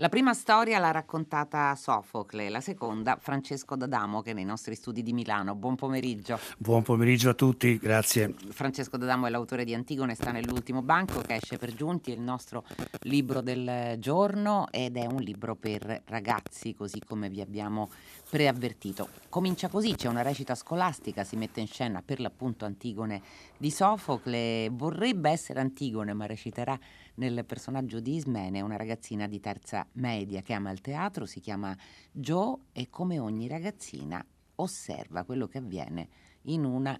La prima storia l'ha raccontata Sofocle, la seconda Francesco D'Adamo che è nei nostri studi di Milano. Buon pomeriggio. Buon pomeriggio a tutti, grazie. Francesco D'Adamo è l'autore di Antigone, sta nell'ultimo banco che esce per giunti, è il nostro libro del giorno ed è un libro per ragazzi, così come vi abbiamo preavvertito. Comincia così, c'è una recita scolastica, si mette in scena per l'appunto Antigone di Sofocle, vorrebbe essere Antigone ma reciterà nel personaggio di Ismene una ragazzina di terza media che ama il teatro, si chiama Jo e come ogni ragazzina osserva quello che avviene in una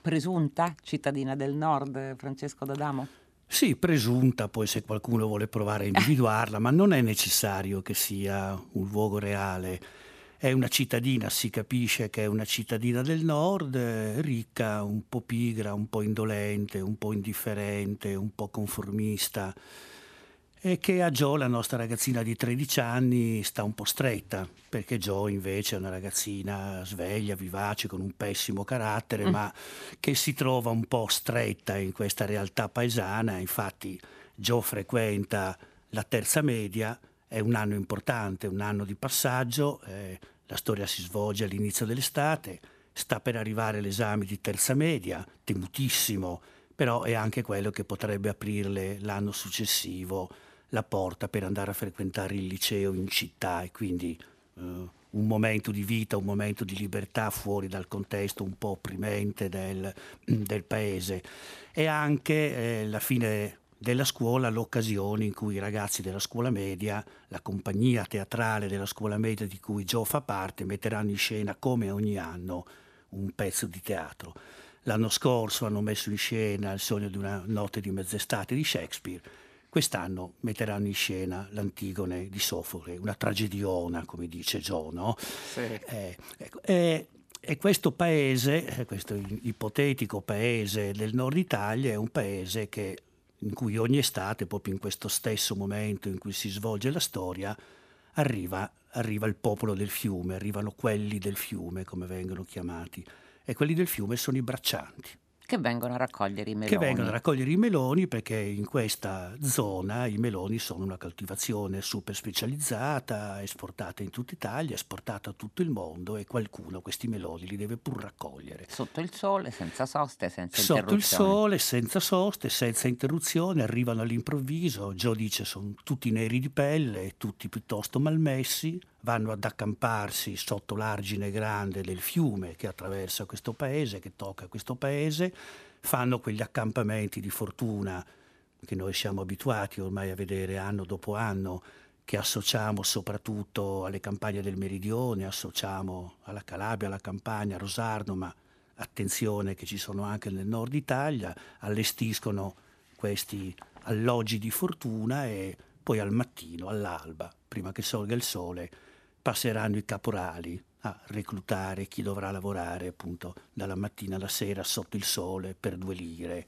presunta cittadina del nord, Francesco D'Adamo? Sì, presunta, poi se qualcuno vuole provare a individuarla, ma non è necessario che sia un luogo reale è una cittadina, si capisce che è una cittadina del nord, ricca, un po' pigra, un po' indolente, un po' indifferente, un po' conformista e che a Joe, la nostra ragazzina di 13 anni, sta un po' stretta, perché Joe invece è una ragazzina sveglia, vivace, con un pessimo carattere, mm. ma che si trova un po' stretta in questa realtà paesana. Infatti Joe frequenta la terza media, è un anno importante, un anno di passaggio. Eh, la storia si svolge all'inizio dell'estate, sta per arrivare l'esame di terza media, temutissimo, però è anche quello che potrebbe aprirle l'anno successivo la porta per andare a frequentare il liceo in città e quindi eh, un momento di vita, un momento di libertà fuori dal contesto un po' opprimente del, del paese. E anche eh, la fine della scuola l'occasione in cui i ragazzi della scuola media, la compagnia teatrale della scuola media di cui Joe fa parte, metteranno in scena come ogni anno un pezzo di teatro. L'anno scorso hanno messo in scena Il sogno di una notte di mezz'estate di Shakespeare. Quest'anno metteranno in scena l'Antigone di Sofocle, una tragediona, come dice Joe, no? Sì. Eh, ecco, eh, e questo paese, questo ipotetico paese del nord Italia, è un paese che in cui ogni estate, proprio in questo stesso momento in cui si svolge la storia, arriva, arriva il popolo del fiume, arrivano quelli del fiume, come vengono chiamati, e quelli del fiume sono i braccianti. Che vengono a raccogliere i meloni. Che vengono a raccogliere i meloni perché in questa zona i meloni sono una coltivazione super specializzata, esportata in tutta Italia, esportata a tutto il mondo e qualcuno questi meloni li deve pur raccogliere. Sotto il sole, senza soste, senza Sotto interruzione. Sotto il sole, senza soste, senza interruzione, arrivano all'improvviso. Joe dice sono tutti neri di pelle, tutti piuttosto malmessi, vanno ad accamparsi sotto l'argine grande del fiume che attraversa questo paese, che tocca questo paese, fanno quegli accampamenti di fortuna che noi siamo abituati ormai a vedere anno dopo anno, che associamo soprattutto alle campagne del Meridione, associamo alla Calabria, alla Campania, a Rosarno, ma attenzione che ci sono anche nel nord Italia, allestiscono questi alloggi di fortuna e poi al mattino, all'alba, prima che sorga il sole, passeranno i caporali a reclutare chi dovrà lavorare appunto dalla mattina alla sera sotto il sole per due lire.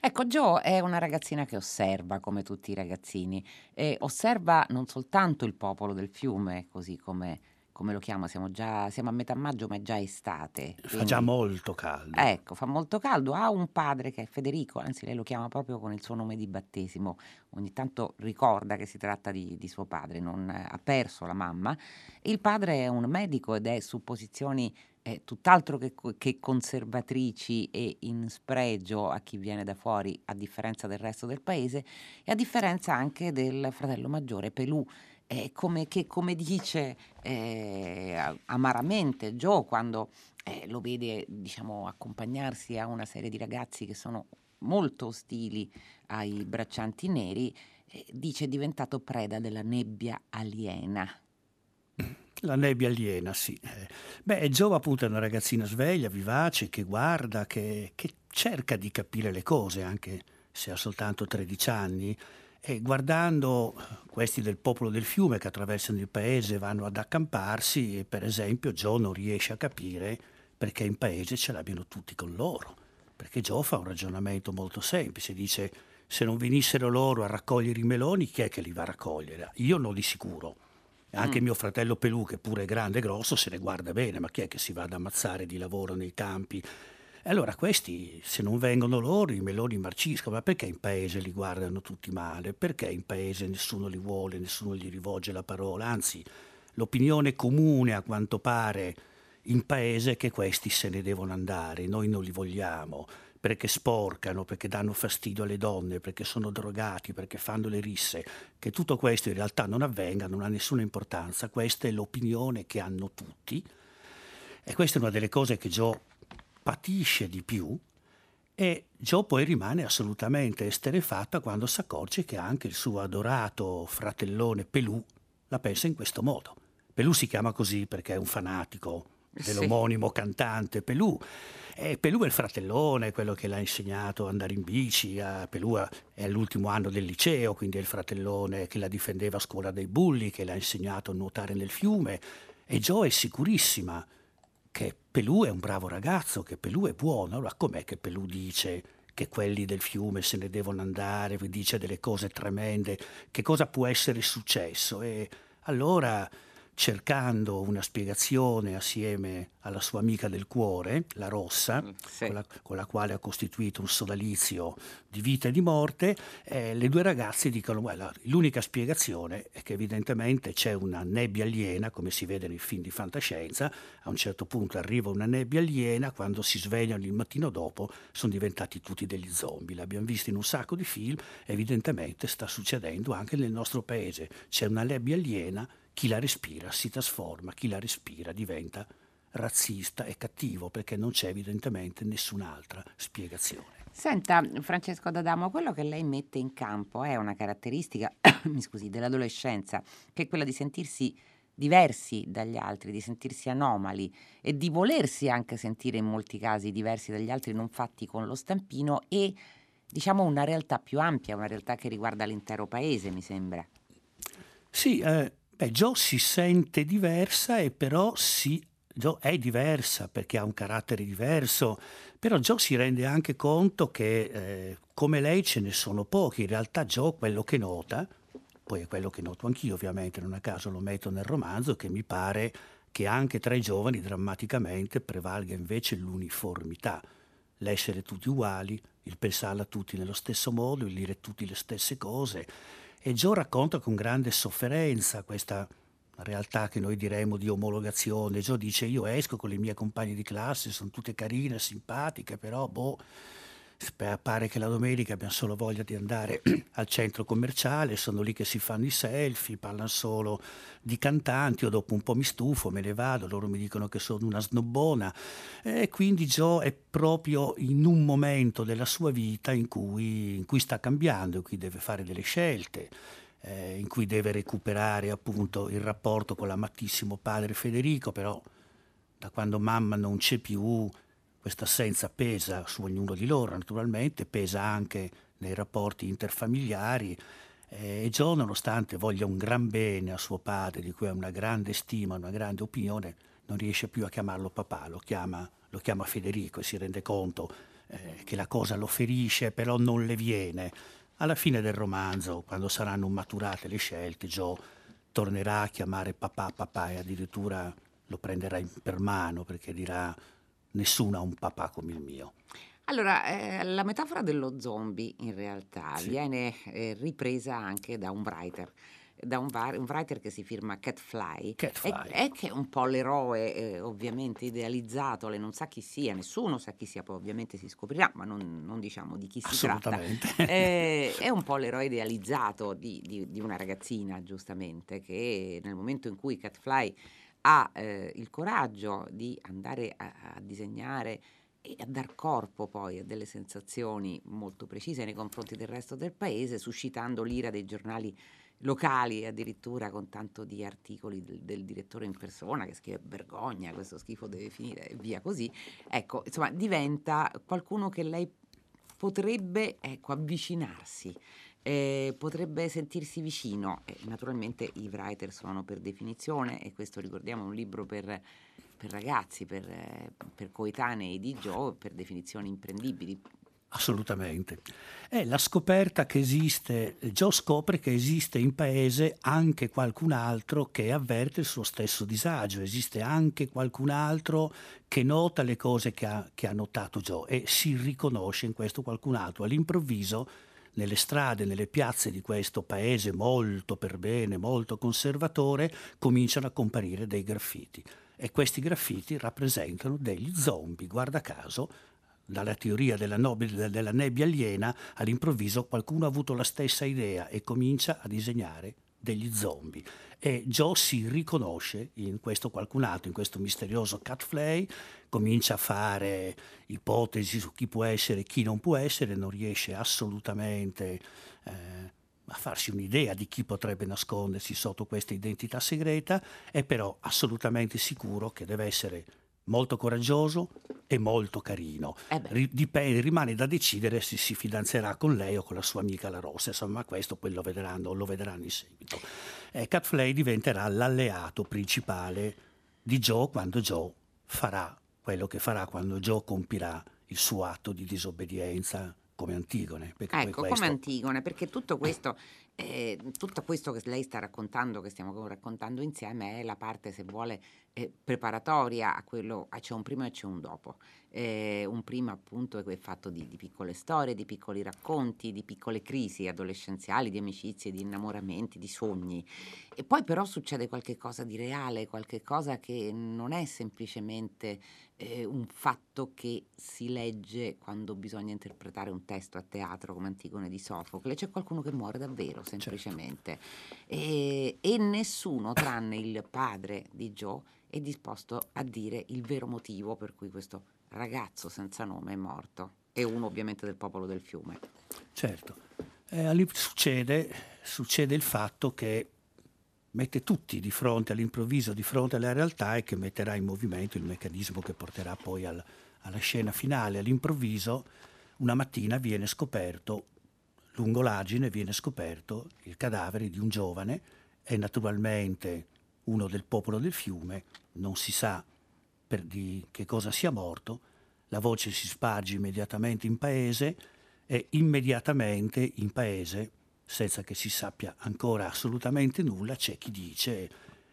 Ecco, Jo è una ragazzina che osserva come tutti i ragazzini e osserva non soltanto il popolo del fiume, così come come lo chiama? Siamo già siamo a metà maggio, ma è già estate. Fa già molto caldo. Ecco, fa molto caldo. Ha un padre che è Federico, anzi lei lo chiama proprio con il suo nome di battesimo. Ogni tanto ricorda che si tratta di, di suo padre, non ha perso la mamma. Il padre è un medico ed è su posizioni eh, tutt'altro che, che conservatrici e in spregio a chi viene da fuori, a differenza del resto del paese, e a differenza anche del fratello maggiore Pelù eh, come, che come dice eh, amaramente Joe quando eh, lo vede diciamo, accompagnarsi a una serie di ragazzi che sono molto ostili ai braccianti neri, eh, dice è diventato preda della nebbia aliena. La nebbia aliena, sì. Eh, beh, Joe appunto è una ragazzina sveglia, vivace, che guarda, che, che cerca di capire le cose, anche se ha soltanto 13 anni, e guardando questi del popolo del fiume che attraversano il paese vanno ad accamparsi, per esempio Joe non riesce a capire perché in paese ce l'abbiano tutti con loro. Perché Joe fa un ragionamento molto semplice, dice se non venissero loro a raccogliere i meloni, chi è che li va a raccogliere? Io no di sicuro. Anche mm. mio fratello Pelù, che pure è grande e grosso, se ne guarda bene, ma chi è che si va ad ammazzare di lavoro nei campi E allora questi, se non vengono loro, i meloni marciscono. Ma perché in paese li guardano tutti male? Perché in paese nessuno li vuole, nessuno gli rivolge la parola? Anzi, l'opinione comune, a quanto pare, in paese è che questi se ne devono andare, noi non li vogliamo perché sporcano, perché danno fastidio alle donne, perché sono drogati, perché fanno le risse, che tutto questo in realtà non avvenga, non ha nessuna importanza, questa è l'opinione che hanno tutti e questa è una delle cose che Joe patisce di più e Joe poi rimane assolutamente esterefatta quando si accorge che anche il suo adorato fratellone Pelù la pensa in questo modo. Pelù si chiama così perché è un fanatico dell'omonimo sì. cantante Pelù e Pelù è il fratellone, quello che l'ha insegnato ad andare in bici, a Pelù è all'ultimo anno del liceo, quindi è il fratellone che la difendeva a scuola dai bulli, che l'ha insegnato a nuotare nel fiume. E Joe è sicurissima che Pelù è un bravo ragazzo, che Pelù è buono. Allora com'è che Pelù dice che quelli del fiume se ne devono andare, dice delle cose tremende, che cosa può essere successo? E allora cercando una spiegazione assieme alla sua amica del cuore, la Rossa, mm, sì. con, la, con, la, quale ha costituito un sodalizio di vita e di morte, eh, le due ragazze dicono well, l'unica spiegazione è che evidentemente c'è una nebbia aliena, come si vede nei film di fantascienza, a un certo punto arriva una nebbia aliena, quando si svegliano il mattino dopo sono diventati tutti degli zombie, l'abbiamo visto in un sacco di film, evidentemente sta succedendo anche nel nostro paese, c'è una nebbia aliena chi la respira si trasforma, chi la respira diventa razzista e cattivo perché non c'è evidentemente nessun'altra spiegazione. Senta Francesco D'Adamo, quello che lei mette in campo è una caratteristica mi scusi, dell'adolescenza, che è quella di sentirsi diversi dagli altri, di sentirsi anomali e di volersi anche sentire in molti casi diversi dagli altri, non fatti con lo stampino e diciamo una realtà più ampia, una realtà che riguarda l'intero paese, mi sembra. Sì, eh, Beh, Jo si sente diversa e però si Jo è diversa perché ha un carattere diverso, però Jo si rende anche conto che eh, come lei ce ne sono pochi. In realtà Jo quello che nota, poi è quello che noto anch'io ovviamente, non a caso lo metto nel romanzo, che mi pare che anche tra i giovani drammaticamente prevalga invece l'uniformità, l'essere tutti uguali, il pensarla tutti nello stesso modo, il dire tutti le stesse cose e Joe racconta con grande sofferenza questa realtà che noi diremmo di omologazione. Joe dice io esco con le mie compagne di classe, sono tutte carine, simpatiche, però boh, pare che la domenica abbiamo solo voglia di andare al centro commerciale, sono lì che si fanno i selfie, parlano solo di cantanti, io dopo un po' mi stufo, me ne vado, loro mi dicono che sono una snobbona e quindi Joe è proprio in un momento della sua vita in cui, in cui sta cambiando, in cui deve fare delle scelte. Eh, in cui deve recuperare appunto il rapporto con l'amatissimo padre Federico, però da quando mamma non c'è più questa assenza pesa su ognuno di loro, naturalmente, pesa anche nei rapporti interfamiliari eh, e Joe, nonostante voglia un gran bene a suo padre, di cui ha una grande stima, una grande opinione, non riesce più a chiamarlo papà, lo chiama, lo chiama Federico e si rende conto eh, che la cosa lo ferisce, però non le viene. Alla fine del romanzo, quando saranno maturate le scelte, Joe tornerà a chiamare papà papà e addirittura lo prenderà per mano perché dirà nessuno ha un papà come il mio. Allora, eh, la metafora dello zombie in realtà sì. viene eh, ripresa anche da un writer da un, var- un, writer che si firma Catfly, Catfly. E, che è un po' l'eroe eh, ovviamente idealizzato, lei non sa chi sia, nessuno sa chi sia, poi ovviamente si scoprirà, ma non, non diciamo di chi si tratta. Eh, è un po' l'eroe idealizzato di, di, di, una ragazzina, giustamente, che nel momento in cui Catfly ha eh, il coraggio di andare a, a disegnare e a dar corpo poi a delle sensazioni molto precise nei confronti del resto del paese, suscitando l'ira dei giornali locali, addirittura con tanto di articoli del, del, direttore in persona che scrive vergogna, questo schifo deve finire e via così. Ecco, insomma, diventa qualcuno che lei potrebbe ecco, avvicinarsi eh, potrebbe sentirsi vicino. E naturalmente i writer sono per definizione, e questo ricordiamo è un libro per, per ragazzi, per, per, coetanei di Joe, per definizione imprendibili. Assolutamente. È la scoperta che esiste, Joe scopre che esiste in paese anche qualcun altro che avverte il suo stesso disagio, esiste anche qualcun altro che nota le cose che ha, che ha notato Joe e si riconosce in questo qualcun altro. All'improvviso, nelle strade, nelle piazze di questo paese molto per bene, molto conservatore, cominciano a comparire dei graffiti. E questi graffiti rappresentano degli zombie, guarda caso, dalla teoria della, nobile, della nebbia aliena, all'improvviso qualcuno ha avuto la stessa idea e comincia a disegnare degli zombie. E Joe si riconosce in questo qualcun altro, in questo misterioso Catflay, comincia a fare ipotesi su chi può essere e chi non può essere, non riesce assolutamente eh, a farsi un'idea di chi potrebbe nascondersi sotto questa identità segreta, è però assolutamente sicuro che deve essere molto coraggioso e molto carino. Eh. Ri- dipende- rimane da decidere se si fidanzerà con lei o con la sua amica la Rossa, insomma questo poi lo vedranno, lo vedranno in seguito. Eh, Cat Flay diventerà l'alleato principale di Joe quando Joe farà quello che farà quando Joe compirà il suo atto di disobbedienza come Antigone. Ecco, questo- come Antigone, perché tutto questo, eh, tutto questo che lei sta raccontando, che stiamo raccontando insieme, è la parte, se vuole, eh, preparatoria a quello, a- c'è un prima e c'è un dopo. Eh, un prima appunto è fatto di, di piccole storie, di piccoli racconti, di piccole crisi adolescenziali, di amicizie, di innamoramenti, di sogni. E poi però succede qualche cosa di reale, qualche cosa che non è semplicemente eh, un fatto che si legge quando bisogna interpretare un testo a teatro come Antigone di Sofocle, c'è qualcuno che muore davvero semplicemente e, e nessuno tranne il padre di Joe è disposto a dire il vero motivo per cui questo ragazzo senza nome è morto e uno ovviamente del popolo del fiume. Certo. Eh, succede, succede il fatto che mette tutti di fronte all'improvviso, di fronte alla realtà e che metterà in movimento il meccanismo che porterà poi al- alla scena finale. All'improvviso, una mattina viene scoperto, lungo l'argine viene scoperto il cadavere di un giovane, è naturalmente uno del popolo del fiume, non si sa di che cosa sia morto, la voce si sparge immediatamente in paese e immediatamente in paese, senza che si sappia ancora assolutamente nulla, c'è chi dice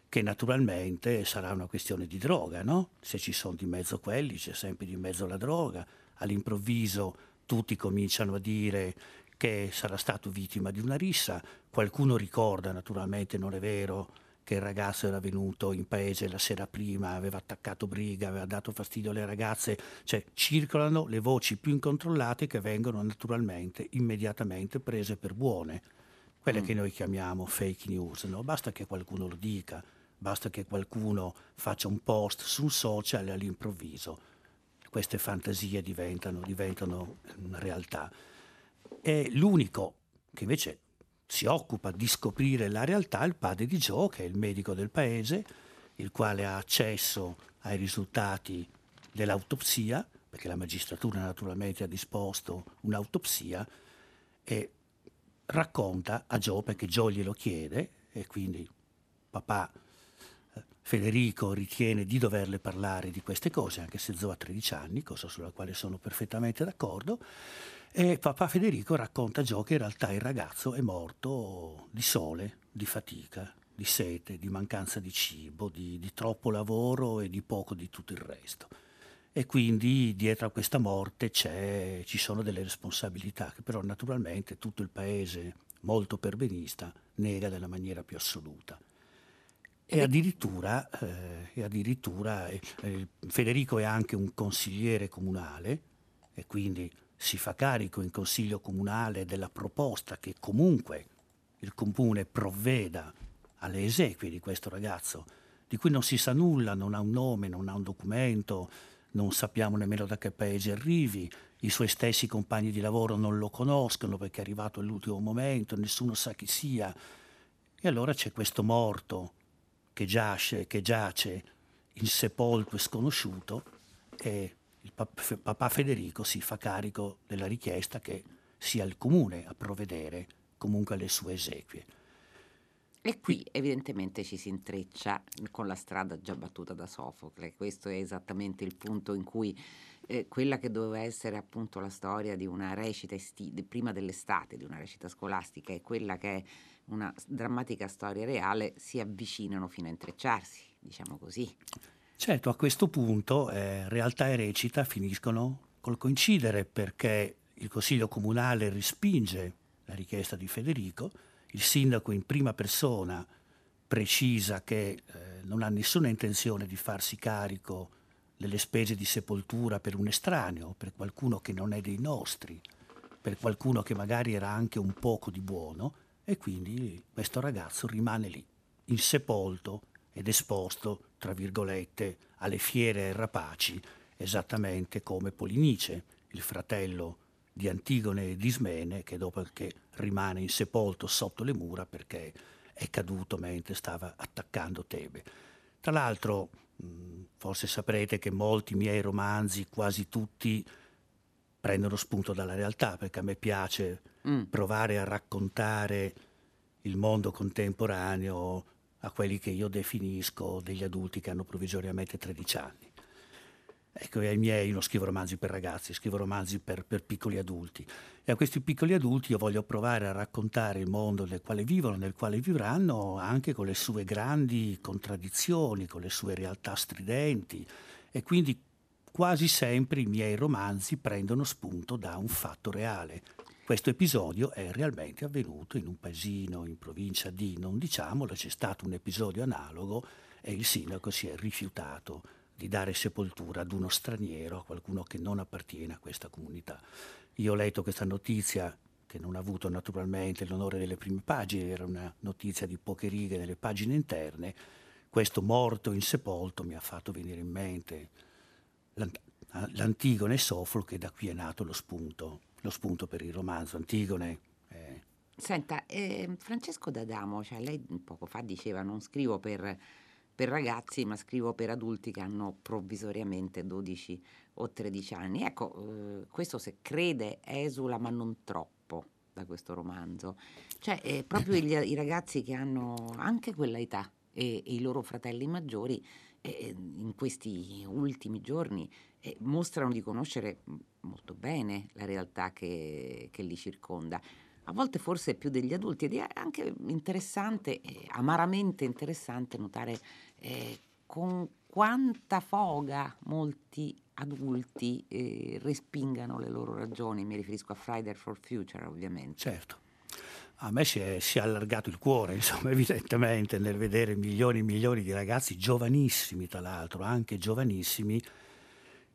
che naturalmente sarà una questione di droga, no? Se ci sono di mezzo quelli, c'è sempre di mezzo la droga. All'improvviso tutti cominciano a dire che sarà stato vittima di una rissa, qualcuno ricorda, naturalmente non è vero, che il ragazzo era venuto in paese la sera prima, aveva attaccato briga, aveva dato fastidio alle ragazze, cioè circolano le voci più incontrollate che vengono naturalmente immediatamente prese per buone, quelle Mm. che noi chiamiamo fake news, no? basta che qualcuno lo dica, basta che qualcuno faccia un post su un social e all'improvviso queste fantasie diventano, diventano una realtà. E l'unico che invece si occupa di scoprire la realtà il padre di Joe, che è il medico del paese, il quale ha accesso ai risultati dell'autopsia, perché la magistratura naturalmente ha disposto un'autopsia, e racconta a Joe, perché Joe glielo chiede, e quindi papà eh, Federico ritiene di doverle parlare di queste cose, anche se Zoe ha 13 anni, cosa sulla quale sono perfettamente d'accordo, e papà Federico racconta a Joe che in realtà il ragazzo è morto di sole, di fatica, di sete, di mancanza di cibo, di, di troppo lavoro e di poco di tutto il resto. E quindi dietro a questa morte ci sono delle responsabilità che però naturalmente tutto il paese molto perbenista nega nella maniera più assoluta. E addirittura, eh, addirittura eh, eh, Federico è anche un consigliere comunale e quindi si fa carico in consiglio comunale della proposta che comunque il comune provveda alle esequie di questo ragazzo, di cui non si sa nulla, non ha un nome, non ha un documento, non sappiamo nemmeno da che paese arrivi, i suoi stessi compagni di lavoro non lo conoscono perché è arrivato all'ultimo momento, nessuno sa chi sia. E allora c'è questo morto che giace, che giace insepolto e sconosciuto e il pap- papà Federico si fa carico della richiesta che sia il comune a provvedere comunque alle sue esequie. E qui evidentemente ci si intreccia con la strada già battuta da Sofocle. Questo è esattamente il punto in cui eh, quella che doveva essere appunto la storia di una recita esti- prima dell'estate, di una recita scolastica e quella che è una drammatica storia reale si avvicinano fino a intrecciarsi, diciamo così. Certo, a questo punto eh, realtà e recita finiscono col coincidere perché il Consiglio Comunale respinge la richiesta di Federico, il sindaco in prima persona precisa che eh, non ha nessuna intenzione di farsi carico delle spese di sepoltura per un estraneo, per qualcuno che non è dei nostri, per qualcuno che magari era anche un poco di buono, e quindi questo ragazzo rimane lì, insepolto ed esposto, tra virgolette, alle fiere rapaci, esattamente come Polinice, il fratello di Antigone e di Ismene, che dopo che rimane insepolto sotto le mura perché è caduto mentre stava attaccando Tebe. Tra l'altro, forse saprete che molti miei romanzi, quasi tutti, prendono spunto dalla realtà, perché a me piace mm. provare a raccontare il mondo contemporaneo a quelli che io definisco degli adulti che hanno provvisoriamente 13 anni. Ecco, ai miei non scrivo romanzi per ragazzi, scrivo romanzi per, per, piccoli adulti. E a questi piccoli adulti io voglio provare a raccontare il mondo nel quale vivono, nel quale vivranno, anche con le sue grandi contraddizioni, con le sue realtà stridenti. E quindi quasi sempre i miei romanzi prendono spunto da un fatto reale. Questo episodio è realmente avvenuto in un paesino in provincia di, non diciamolo, c'è stato un episodio analogo e il sindaco si è rifiutato di dare sepoltura ad uno straniero, a qualcuno che non appartiene a questa comunità. Io ho letto questa notizia che non ha avuto naturalmente l'onore delle prime pagine, era una notizia di poche righe nelle pagine interne. Questo morto insepolto mi ha fatto venire in mente l'Antigone Soflo, che da qui è nato lo spunto, lo spunto per il romanzo. Antigone. Eh. Senta, eh, Francesco D'Adamo, cioè lei poco fa diceva non scrivo per per ragazzi, ma scrivo per adulti che hanno provvisoriamente 12 o 13 anni. Ecco, eh, questo se crede esula, ma non troppo da questo romanzo. Cioè, eh, proprio gli, i ragazzi che hanno anche quella età e, e i loro fratelli maggiori eh, in questi ultimi giorni eh, mostrano di conoscere molto bene la realtà che, che li circonda a volte forse più degli adulti ed è anche interessante, eh, amaramente interessante notare eh, con quanta foga molti adulti eh, respingano le loro ragioni, mi riferisco a Friday for Future ovviamente. Certo. A me si è, si è, allargato il cuore, insomma, evidentemente, nel vedere milioni e milioni di ragazzi giovanissimi, tra l'altro, anche giovanissimi,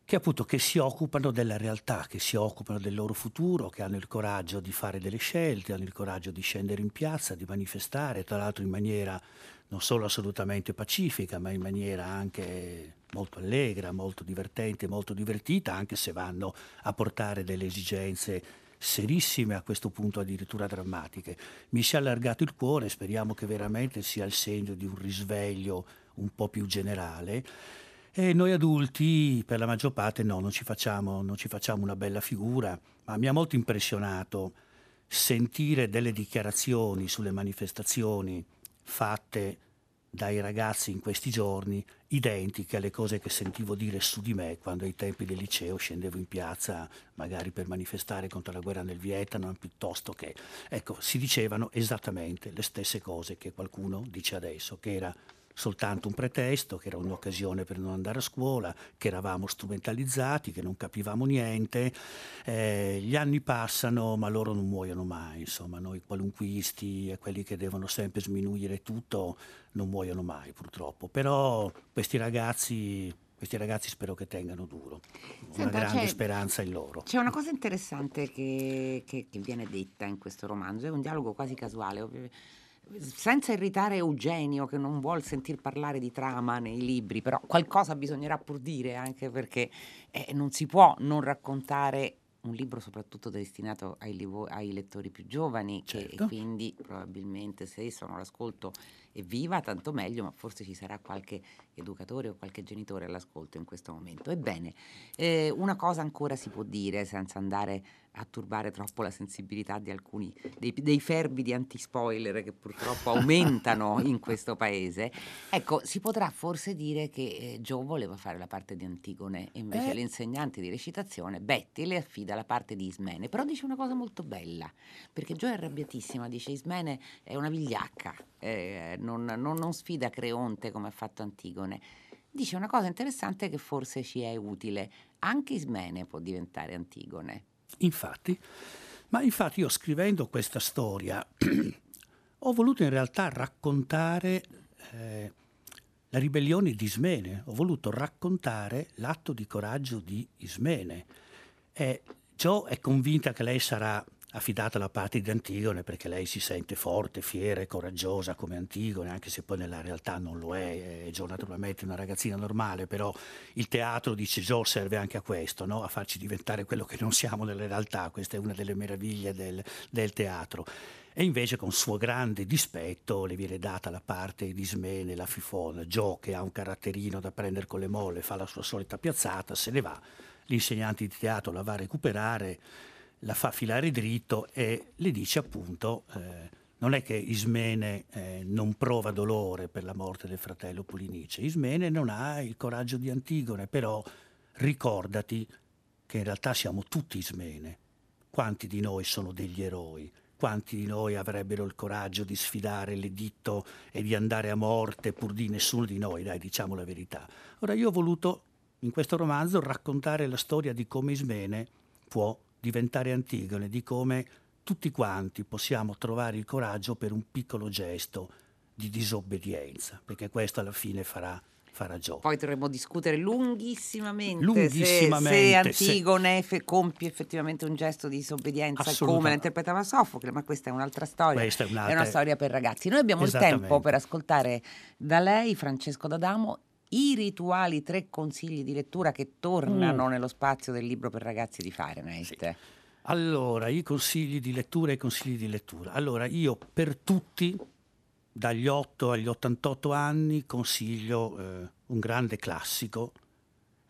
che appunto che si occupano della realtà, che si occupano del loro futuro, che hanno il coraggio di fare delle scelte, hanno il coraggio di scendere in piazza, di manifestare, tra l'altro in maniera non solo assolutamente pacifica, ma in maniera anche molto allegra, molto divertente, molto divertita, anche se vanno a portare delle esigenze serissime, a questo punto addirittura drammatiche. Mi si è allargato il cuore, speriamo che veramente sia il segno di un risveglio un po' più generale e noi adulti, per la maggior parte, no, non ci facciamo, non ci facciamo una bella figura, ma mi ha molto impressionato sentire delle dichiarazioni sulle manifestazioni fatte dai ragazzi in questi giorni identiche alle cose che sentivo dire su di me quando ai tempi del liceo scendevo in piazza magari per manifestare contro la guerra nel Vietnam piuttosto che ecco si dicevano esattamente le stesse cose che qualcuno dice adesso che era soltanto un pretesto, che era un'occasione per non andare a scuola, che eravamo strumentalizzati, che non capivamo niente. Eh, gli anni passano, ma loro non muoiono mai, insomma, noi qualunquisti e quelli che devono sempre sminuire tutto non muoiono mai purtroppo. Però questi ragazzi questi ragazzi spero che tengano duro, Senta, una grande speranza in loro. C'è una cosa interessante che, che, che, viene detta in questo romanzo, è un dialogo quasi casuale senza irritare Eugenio che non vuol sentir parlare di trama nei libri, però qualcosa bisognerà pur dire anche perché eh, non si può non raccontare un libro soprattutto destinato ai, livo- ai lettori più giovani certo. e quindi probabilmente se sono all'ascolto evviva tanto meglio ma forse ci sarà qualche educatore o qualche genitore all'ascolto in questo momento ebbene eh, una cosa ancora si può dire senza andare a turbare troppo la sensibilità di alcuni dei, dei fervidi anti-spoiler che purtroppo aumentano in questo paese. Ecco, si potrà forse dire che eh, Joe voleva fare la parte di Antigone e invece eh. l'insegnante di recitazione, Betty, le affida la parte di Ismene. Però dice una cosa molto bella, perché Joe è arrabbiatissima, dice Ismene è una vigliacca, eh, non, non, non sfida Creonte come ha fatto Antigone dice una cosa interessante che forse ci è utile. Anche Ismene può diventare Antigone. Infatti, ma infatti io scrivendo questa storia ho voluto in realtà raccontare eh, la ribellione di Ismene, ho voluto raccontare l'atto di coraggio di Ismene. E Joe è convinta che lei sarà affidata alla parte di Antigone perché lei si sente forte, fiera e coraggiosa come Antigone, anche se poi nella realtà non lo è, è Gio naturalmente una ragazzina normale, però il teatro, dice Gio, serve anche a questo, no? a farci diventare quello che non siamo nella realtà, questa è una delle meraviglie del, del teatro. E invece con suo grande dispetto le viene data la parte di Smene, la fifona, Gio che ha un caratterino da prendere con le molle, fa la sua solita piazzata, se ne va, l'insegnante di teatro la va a recuperare la fa filare dritto e le dice appunto eh, non è che Ismene eh, non prova dolore per la morte del fratello Polinice, Ismene non ha il coraggio di Antigone, però ricordati che in realtà siamo tutti Ismene. Quanti di noi sono degli eroi? Quanti di noi avrebbero il coraggio di sfidare l'editto e di andare a morte pur di nessuno di noi, dai, diciamo la verità. Ora io ho voluto in questo romanzo raccontare la storia di come Ismene può diventare Antigone, di come tutti quanti possiamo trovare il coraggio per un piccolo gesto di disobbedienza, perché questo alla fine farà farà gioco. Poi dovremmo discutere lunghissimamente, lunghissimamente se, se Antigone se... compie effettivamente un gesto di disobbedienza come la interpretava Sofocle, ma questa è un'altra storia, è, un'altra... è, una storia per ragazzi. Noi abbiamo il tempo per ascoltare da lei, Francesco D'Adamo, i rituali, tre consigli di lettura che tornano mm. nello spazio del libro per ragazzi di Fahrenheit. Sì. Allora, i consigli di lettura e i consigli di lettura. Allora, io per tutti, dagli 8 agli 88 anni, consiglio eh, un grande classico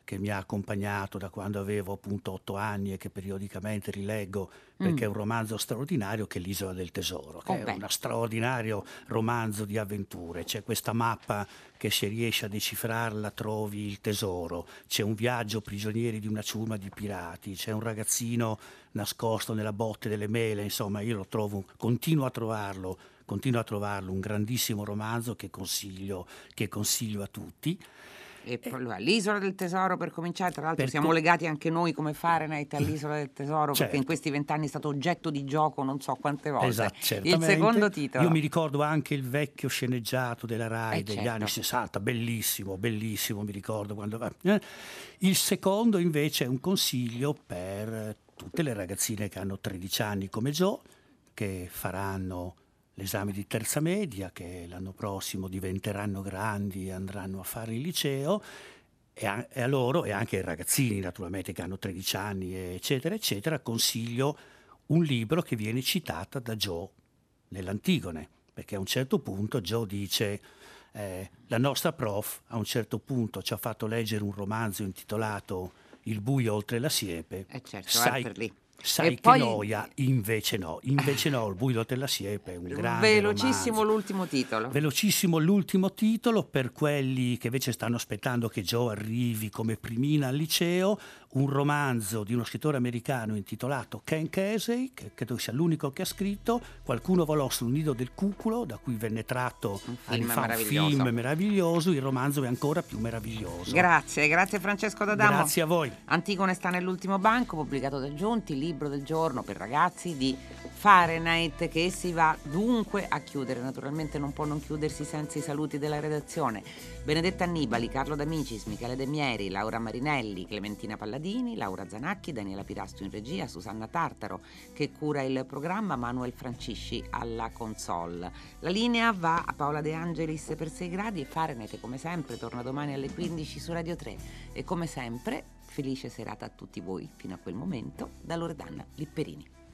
che mi ha accompagnato da quando avevo appunto otto anni e che periodicamente rileggo perché mm. è un romanzo straordinario che è L'isola del tesoro, che oh, è beh. uno straordinario romanzo di avventure. C'è questa mappa che se riesci a decifrarla trovi il tesoro, c'è un viaggio prigionieri di una ciurma di pirati, c'è un ragazzino nascosto nella botte delle mele, insomma io lo trovo, continuo a trovarlo, continuo a trovarlo un grandissimo romanzo che consiglio, che consiglio a tutti. E l'isola del tesoro per cominciare, tra l'altro per siamo legati anche noi come Fahrenheit all'isola del tesoro certo. perché in questi vent'anni è stato oggetto di gioco non so quante volte. Esatto, il secondo titolo. Io mi ricordo anche il vecchio sceneggiato della RAI eh, degli certo. anni 60, bellissimo, bellissimo, mi ricordo quando... Eh. Il secondo invece è un consiglio per tutte le ragazzine che hanno 13 anni come Joe, che faranno l'esame di terza media, che l'anno prossimo diventeranno grandi e andranno a fare il liceo, e a, e a loro, e anche ai ragazzini naturalmente che hanno 13 anni, eccetera, eccetera, consiglio un libro che viene citato da Joe nell'Antigone, perché a un certo punto Joe dice... Eh, la nostra prof a un certo punto ci ha fatto leggere un romanzo intitolato Il buio oltre la siepe. Eh certo, sai, Sai e che poi... noia, invece no, invece no, il buio della siepe è un grande Velocissimo romanzo. l'ultimo titolo. Velocissimo l'ultimo titolo per quelli che invece stanno aspettando che Joe arrivi come primina al liceo, un romanzo di uno scrittore americano intitolato Ken Casey, che credo sia l'unico che ha scritto, Qualcuno volò sul nido del cuculo, da cui venne tratto un film, fa, meraviglioso. Un film meraviglioso, il romanzo è ancora più meraviglioso. Grazie, grazie Francesco D'Adamo. Grazie a voi. Antigone sta nell'ultimo banco, pubblicato da Giunti, libro del giorno per ragazzi di Fahrenheit che si va dunque a chiudere. Naturalmente non può non chiudersi senza i saluti della redazione. Benedetta Annibali, Carlo D'Amicis, Michele De Mieri, Laura Marinelli, Clementina Palladini, Laura Zanacchi, Daniela Pirasto in regia, Susanna Tartaro che cura il programma, Manuel Francisci alla console. La linea va a Paola De Angelis per 6 gradi e Fahrenheit come sempre torna domani alle 15 su Radio 3 e come sempre felice serata a tutti voi fino a quel momento da Loredana Lipperini.